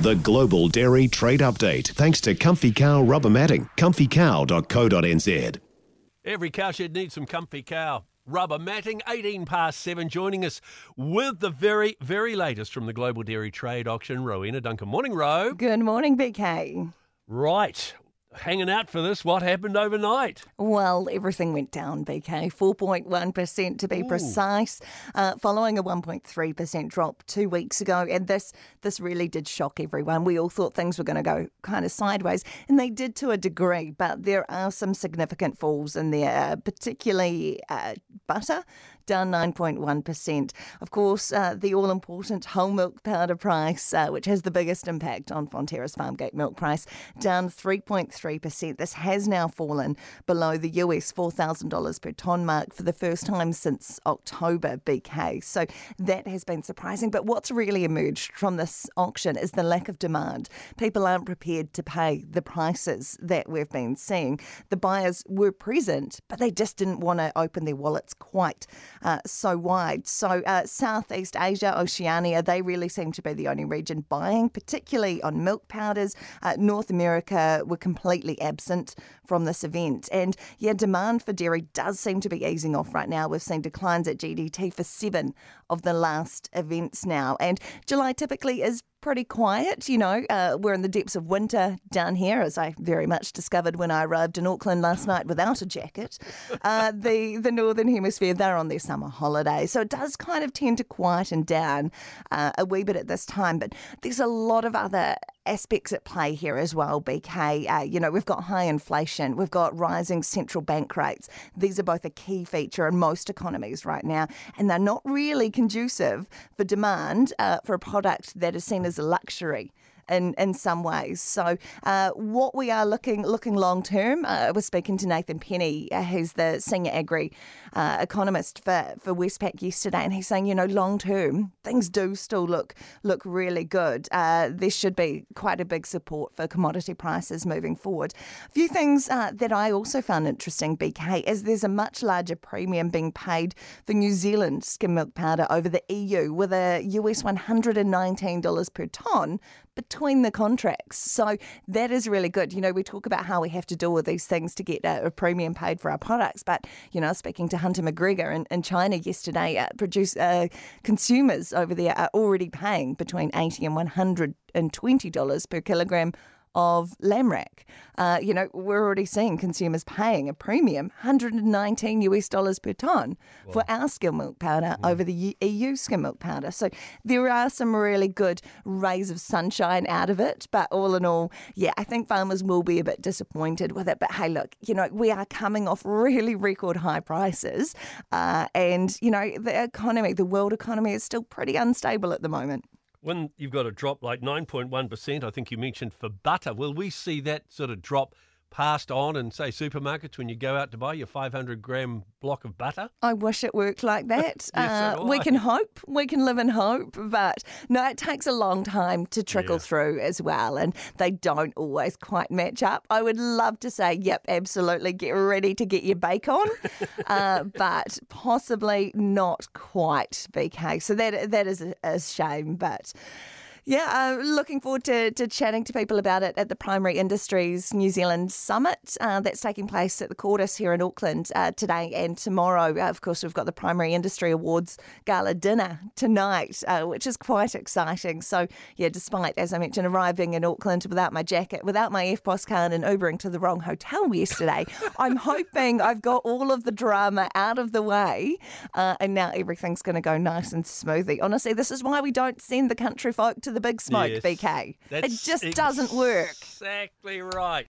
The Global Dairy Trade Update, thanks to Comfy Cow Rubber Matting, comfycow.co.nz. Every cowshed needs some comfy cow. Rubber matting, 18 past 7, joining us with the very, very latest from the Global Dairy Trade Auction. Rowena Duncum. Morning, Row. Good morning, BK. Right. Hanging out for this. What happened overnight? Well, everything went down, BK. 4.1% to be Ooh. precise, uh, following a 1.3% drop two weeks ago. And this, this really did shock everyone. We all thought things were going to go kind of sideways, and they did to a degree, but there are some significant falls in there, uh, particularly uh, butter down 9.1%. Of course, uh, the all important whole milk powder price, uh, which has the biggest impact on Fonterra's Farmgate milk price, down 3.3%. This has now fallen below the US $4,000 per tonne mark for the first time since October BK. So that has been surprising. But what's really emerged from this auction is the lack of demand. People aren't prepared to pay the prices that we've been seeing. The buyers were present, but they just didn't want to open their wallets quite uh, so wide. So, uh, Southeast Asia, Oceania, they really seem to be the only region buying, particularly on milk powders. Uh, North America were completely absent from this event. And yeah, demand for dairy does seem to be easing off right now. We've seen declines at GDT for seven of the last events now. And July typically is pretty quiet. You know, uh, we're in the depths of winter down here, as I very much discovered when I arrived in Auckland last night without a jacket. Uh, the the northern hemisphere, they're on their summer holiday, so it does kind of tend to quieten down uh, a wee bit at this time. But there's a lot of other aspects at play here as well, BK. Uh, you know, we've got high inflation, we've got rising central bank rates. These are both a key feature in most economies right now, and they're not really conducive for demand uh, for a product that is seen as a luxury in, in some ways. So, uh, what we are looking looking long term, uh, I was speaking to Nathan Penny, uh, who's the senior agri uh, economist for, for Westpac yesterday, and he's saying, you know, long term, things do still look look really good. Uh, there should be quite a big support for commodity prices moving forward. A few things uh, that I also found interesting, BK, is there's a much larger premium being paid for New Zealand skim milk powder over the EU, with a US $119 per tonne between the contracts. So that is really good. You know, we talk about how we have to do all these things to get a, a premium paid for our products, but, you know, speaking to Hunter McGregor in, in China yesterday, uh, produce, uh, consumers over there are already paying between 80 and $120 per kilogram of lamb rack. Uh, you know, we're already seeing consumers paying a premium, 119 US dollars per tonne for our skim milk powder mm. over the EU skim milk powder. So there are some really good rays of sunshine out of it. But all in all, yeah, I think farmers will be a bit disappointed with it. But hey, look, you know, we are coming off really record high prices. Uh, and, you know, the economy, the world economy is still pretty unstable at the moment when you've got a drop like 9.1%, I think you mentioned for butter, will we see that sort of drop passed on in, say, supermarkets when you go out to buy your 500 gram block of butter? I wish it worked like that. yes, uh, we can hope, we can live in hope, but no, it takes a long time to trickle yeah. through as well, and they don't always quite match up. I would love to say, yep, absolutely, get ready to get your bacon, uh, but possibly not quite, BK. So that that is a, a shame, but. Yeah, uh, looking forward to, to chatting to people about it at the Primary Industries New Zealand Summit uh, that's taking place at the Cordis here in Auckland uh, today and tomorrow. Uh, of course, we've got the Primary Industry Awards Gala dinner tonight, uh, which is quite exciting. So, yeah, despite, as I mentioned, arriving in Auckland without my jacket, without my EFTPOS card, and Ubering to the wrong hotel yesterday, I'm hoping I've got all of the drama out of the way uh, and now everything's going to go nice and smoothly. Honestly, this is why we don't send the country folk to the the big smoke, yes, BK. It just doesn't work. Exactly right.